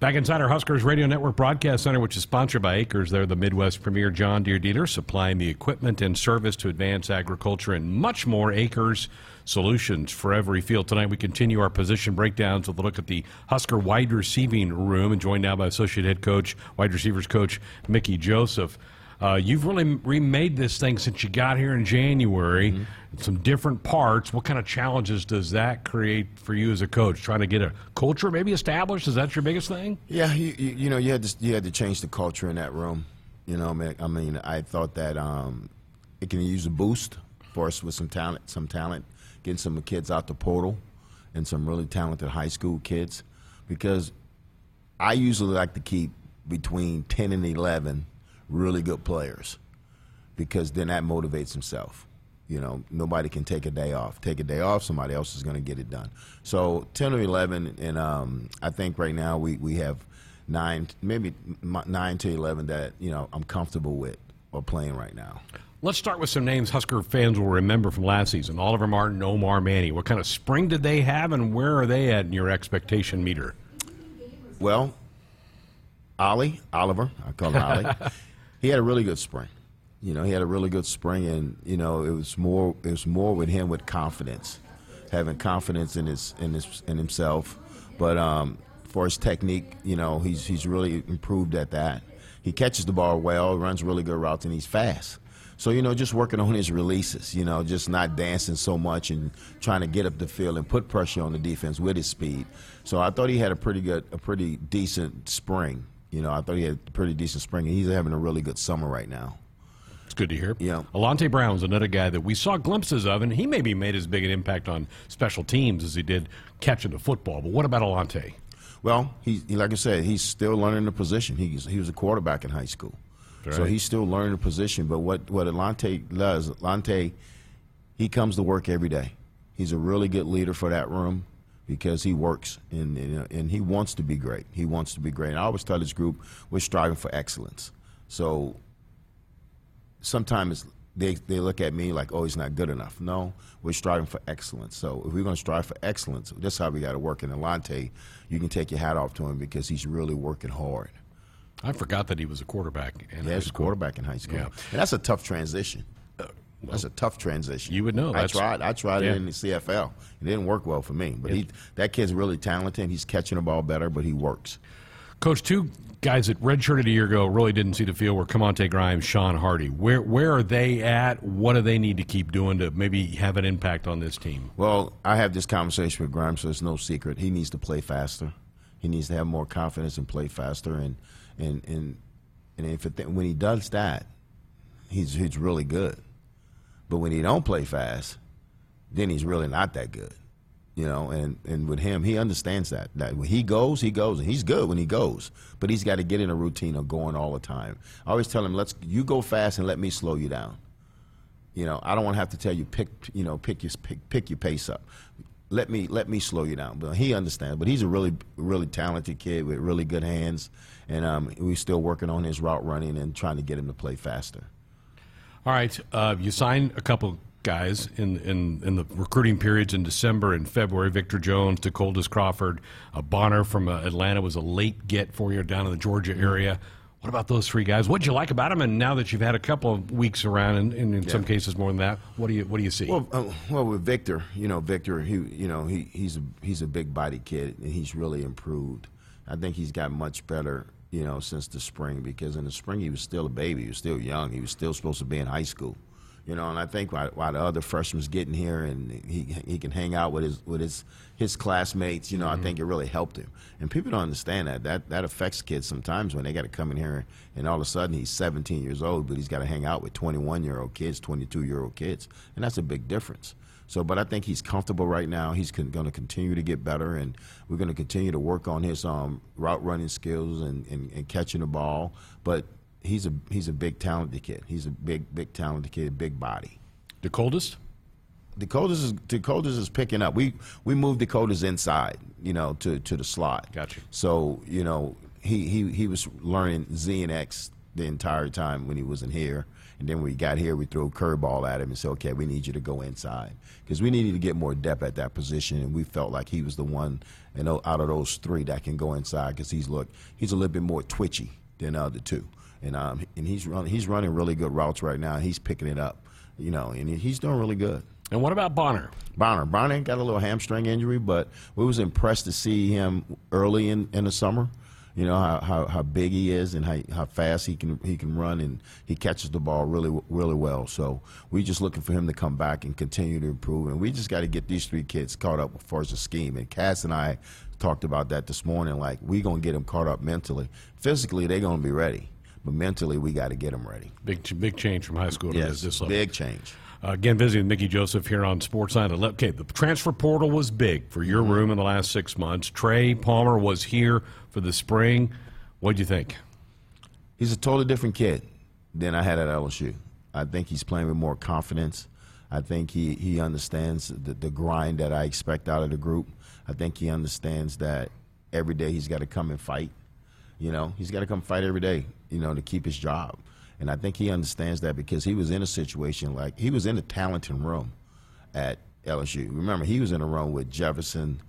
Back inside our Huskers Radio Network Broadcast Center, which is sponsored by AKRS. They're the Midwest premier John Deere dealer, supplying the equipment and service to advance agriculture and much more. AKRS solutions for every field. Tonight we continue our position breakdowns with a look at the Husker wide receiving room, and joined now by associate head coach, wide receivers coach Mickey Joseph. Uh, you've really remade this thing since you got here in January. Mm-hmm. Some different parts. What kind of challenges does that create for you as a coach? Trying to get a culture maybe established. Is that your biggest thing? Yeah, you, you, you know you had to you had to change the culture in that room. You know, I mean, I thought that um, it can use a boost for us with some talent, some talent, getting some kids out the portal, and some really talented high school kids, because I usually like to keep between ten and eleven really good players because then that motivates himself. You know, nobody can take a day off. Take a day off, somebody else is going to get it done. So 10 or 11, and um, I think right now we, we have nine, maybe nine to 11 that, you know, I'm comfortable with or playing right now. Let's start with some names Husker fans will remember from last season. Oliver Martin, Omar Manning. What kind of spring did they have, and where are they at in your expectation meter? Well, Ollie, Oliver, I call him Ollie. he had a really good spring. You know, he had a really good spring, and you know, it was more it was more with him with confidence, having confidence in his in his in himself. But um, for his technique, you know, he's he's really improved at that. He catches the ball well, runs really good routes, and he's fast. So you know, just working on his releases. You know, just not dancing so much and trying to get up the field and put pressure on the defense with his speed. So I thought he had a pretty good, a pretty decent spring. You know, I thought he had a pretty decent spring, and he's having a really good summer right now. It's good to hear. Yeah. Alante Brown's another guy that we saw glimpses of, and he maybe made as big an impact on special teams as he did catching the football. But what about Alante? Well, he, he like I said, he's still learning the position. He's, he was a quarterback in high school. Right. So he's still learning the position. But what, what Alante does, Alante, he comes to work every day. He's a really good leader for that room because he works and, and, and he wants to be great. He wants to be great. And I always tell this group we're striving for excellence. So sometimes they, they look at me like, oh, he's not good enough. No, we're striving for excellence. So if we're going to strive for excellence, that's how we got to work. And Alante, you can take your hat off to him because he's really working hard. I forgot that he was a quarterback. In yeah, he's a quarterback in high school. Yeah. And that's a tough transition. Well, That's a tough transition. You would know. I tried. I tried yeah. it in the CFL. It didn't work well for me. But he, that kid's really talented. He's catching the ball better, but he works. Coach, two guys that redshirted a year ago really didn't see the field were Kamonte Grimes, Shawn Hardy. Where where are they at? What do they need to keep doing to maybe have an impact on this team? Well, I have this conversation with Grimes, so it's no secret. He needs to play faster. He needs to have more confidence and play faster. And and and and if it, when he does that, he's he's really good. But when he don't play fast, then he's really not that good. You know, and, and with him, he understands that. That when he goes, he goes, and he's good when he goes. But he's got to get in a routine of going all the time. I always tell him, "Let's you go fast and let me slow you down." You know, I don't want to have to tell you pick, you know, pick your pick, pick your pace up. Let me let me slow you down. But he understands. But he's a really really talented kid with really good hands, and um, we're still working on his route running and trying to get him to play faster. All right, uh, you signed a couple guys in, in, in the recruiting periods in December and February. Victor Jones, Decoldest Crawford, uh, Bonner from uh, Atlanta was a late get for you down in the Georgia area. What about those three guys? What did you like about them? And now that you've had a couple of weeks around, and, and in yeah. some cases more than that, what do you what do you see? Well, uh, well, with Victor, you know, Victor, he you know he he's a he's a big body kid, and he's really improved. I think he's got much better you know, since the spring because in the spring he was still a baby. He was still young. He was still supposed to be in high school. You know, and I think while, while the other freshmen's getting here and he he can hang out with his with his his classmates, you know, mm-hmm. I think it really helped him. And people don't understand that. That that affects kids sometimes when they got to come in here and all of a sudden he's 17 years old, but he's got to hang out with 21 year old kids, 22 year old kids, and that's a big difference. So, but I think he's comfortable right now. He's con- going to continue to get better, and we're going to continue to work on his um, route running skills and, and, and catching the ball. But he's a he's a big talented kid. He's a big big talented kid, big body. Decoldest is Decoldest is picking up. We we moved Decoldest inside, you know, to to the slot. Gotcha. So you know he he he was learning Z and X the entire time when he wasn't here. And then when we got here, we threw a curveball at him and said, okay, we need you to go inside. Because we needed to get more depth at that position, and we felt like he was the one you know, out of those three that can go inside because he's, look, he's a little bit more twitchy than the other two. And, um, and he's, running, he's running really good routes right now. He's picking it up, you know, and he's doing really good. And what about Bonner? Bonner. Bonner got a little hamstring injury, but we was impressed to see him early in, in the summer. You know how, how, how big he is and how, how fast he can he can run and he catches the ball really really well. So we just looking for him to come back and continue to improve. And we just got to get these three kids caught up as far as the scheme. And Cass and I talked about that this morning. Like we gonna get them caught up mentally. Physically, they're gonna be ready, but mentally, we got to get them ready. Big big change from high school to yes, this level. big change. Uh, again, visiting Mickey Joseph here on Sportsline. Okay, the transfer portal was big for your Mm-hmm. room in the last six months. Trey Palmer was here for the spring. What do you think? He's a totally different kid than I had at LSU. I think he's playing with more confidence. I think he, he understands the, the grind that I expect out of the group. I think he understands that every day he's got to come and fight. You know, he's got to come fight every day, you know, to keep his job. And I think he understands that because he was in a situation like he was in a talented room at LSU. Remember, he was in a room with Jefferson,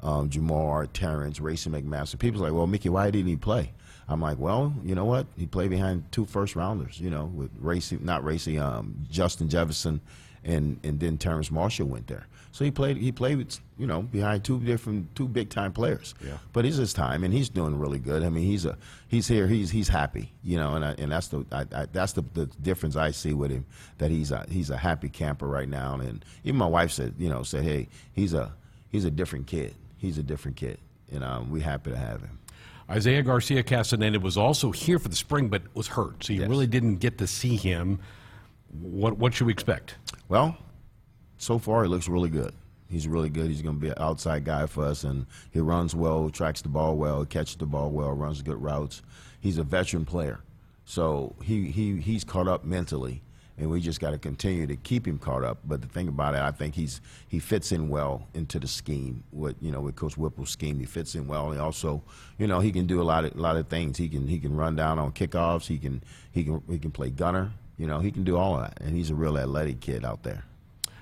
um, Ja'Marr, Terrace, Racey McMaster. People's like, well, Mickey, why didn't he play? I'm like, well, you know what? He played behind two first rounders, you know, with Racey, not Racey, um, Justin Jefferson, and and then Terrace Marshall went there. So he played. He played with, you know, behind two different, two big time players. Yeah. But it's his time, and he's doing really good. I mean, he's a he's here. He's he's happy, you know, and I, and that's the I, I, that's the, the difference I see with him. That he's a he's a happy camper right now, and even my wife said, you know, said, hey, he's a he's a different kid. He's a different kid, and um, we're happy to have him. Isaiah Garcia Castaneda was also here for the spring, but was hurt, so you Yes. really didn't get to see him. What what should we expect? Well, so far he looks really good. He's really good. He's going to be an outside guy for us, and he runs well, tracks the ball well, catches the ball well, runs good routes. He's a veteran player, so he, he he's caught up mentally, and we just got to continue to keep him caught up. But the thing about it, I think he's he fits in well into the scheme. With you know, with Coach Whipple's scheme, he fits in well. And also, you know, he can do a lot of a lot of things. He can he can run down on kickoffs. He can he can he can play gunner. You know, he can do all of that, and he's a real athletic kid out there.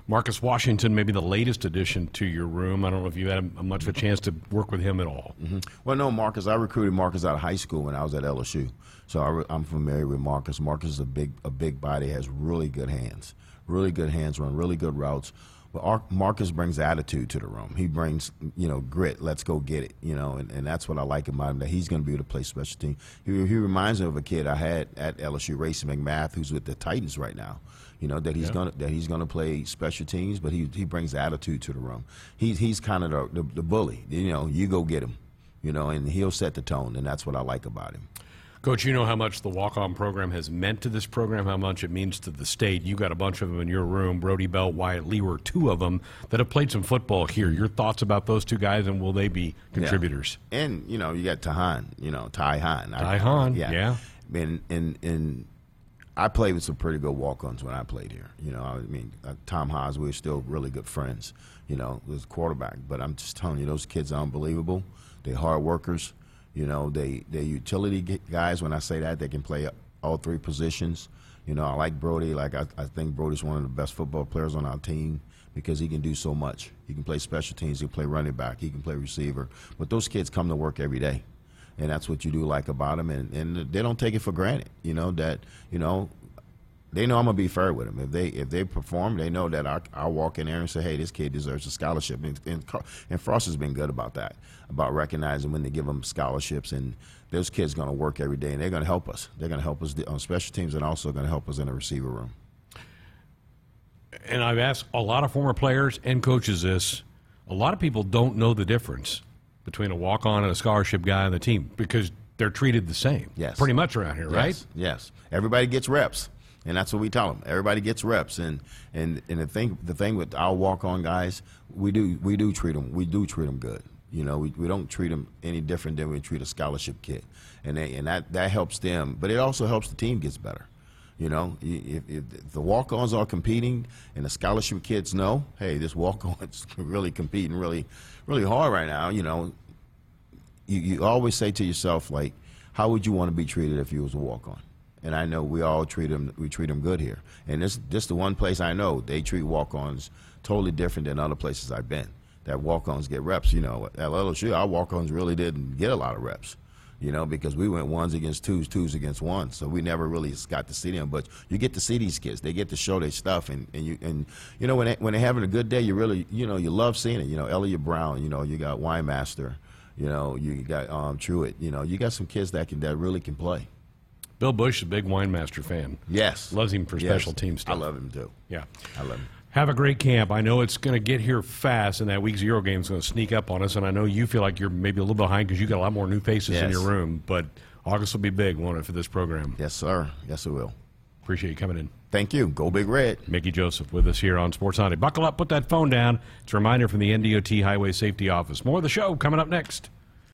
Marcus Washington, maybe the latest addition to your room. I don't know if you had a, much of a chance to work with him at all. Mm-hmm. Well, no, Marcus. I recruited Marcus out of high school when I was at LSU, so I I'm familiar with Marcus. Marcus is a big, a big body, has really good hands, really good hands, run really good routes. But Marcus brings attitude to the room. He brings, you know, grit. Let's go get it, you know, and, and that's what I like about him. That he's going to be able to play special team. He, he reminds me of a kid I had at LSU, Racey McMath, who's with the Titans right now. You know that he's Yeah. gonna that he's gonna play special teams, but he he brings attitude to the room. He's he's kind of the, the the bully. You know, you go get him you know, and he'll set the tone, and that's what I like about him. Coach, you know how much the walk on program has meant to this program, how much it means to the state. You got a bunch of them in your room. Brody Belt, Wyatt Lee were two of them that have played some football here. Your thoughts about those two guys, and will they be contributors? And you know, you got Tahan, you know, Ty Hahn. Ty Hahn, yeah. And and and I played with some pretty good walk-ons when I played here. You know, I mean, uh, Tom Haas, we were still really good friends. You know, was quarterback, but I'm just telling you, those kids are unbelievable. They're hard workers. You know, they they're utility guys. When I say that, they can play all three positions. You know, I like Brody. Like I, I think Brody's one of the best football players on our team because he can do so much. He can play special teams. He can play running back. He can play receiver. But those kids come to work every day, and that's what you do like about them. And, and they don't take it for granted. You know that you know they know I'm gonna be fair with them. If they if they perform, they know that I I'll walk in there and say, hey, this kid deserves a scholarship. And and, and Frost has been good about that, about recognizing when they give them scholarships. And those kids gonna work every day, and they're gonna help us. They're gonna help us on special teams, and also gonna help us in the receiver room. And I've asked a lot of former players and coaches this. A lot of people don't know the difference between a walk on and a scholarship guy on the team because they're treated the same. Yes. Pretty much around here, right? Yes, yes. Everybody gets reps, and that's what we tell them. Everybody gets reps, and and and the thing the thing with our walk on guys, we do we do treat them we do treat them good. You know, we, we don't treat them any different than we treat a scholarship kid, and they, and that that helps them, but it also helps the team gets better. You know, if, if the walk-ons are competing and the scholarship kids know, hey, this walk-on's really competing really, really hard right now. You know, you, you always say to yourself like, how would you want to be treated if you was a walk-on? And I know we all treat them we treat them good here. And this this the one place I know they treat walk-ons totally different than other places I've been. That walk-ons get reps. You know, at LSU, our walk-ons really didn't get a lot of reps. You know, because we went ones against twos, twos against ones, so we never really got to see them. But you get to see these kids; they get to show their stuff, and, and you and you know when they, when they're having a good day, you really you know you love seeing it. You know, Elliot Brown, you know, you got Winemaster, you know, you got um, Truitt, you know, you got some kids that can that really can play. Bill Busch is a big Winemaster fan. Yes. Loves him for Yes. special team stuff. I love him too. Yeah. I love him. Have a great camp. I know it's going to get here fast, and that week zero game is going to sneak up on us. And I know you feel like you're maybe a little behind because you got a lot more new faces in your room. But August will be big, won't it, for this program? Yes, sir. Yes, it will. Appreciate you coming in. Thank you. Go Big Red. Mickey Joseph with us here on Sports Sunday. Buckle up, put that phone down. It's a reminder from the NDOT Highway Safety Office. More of the show coming up next.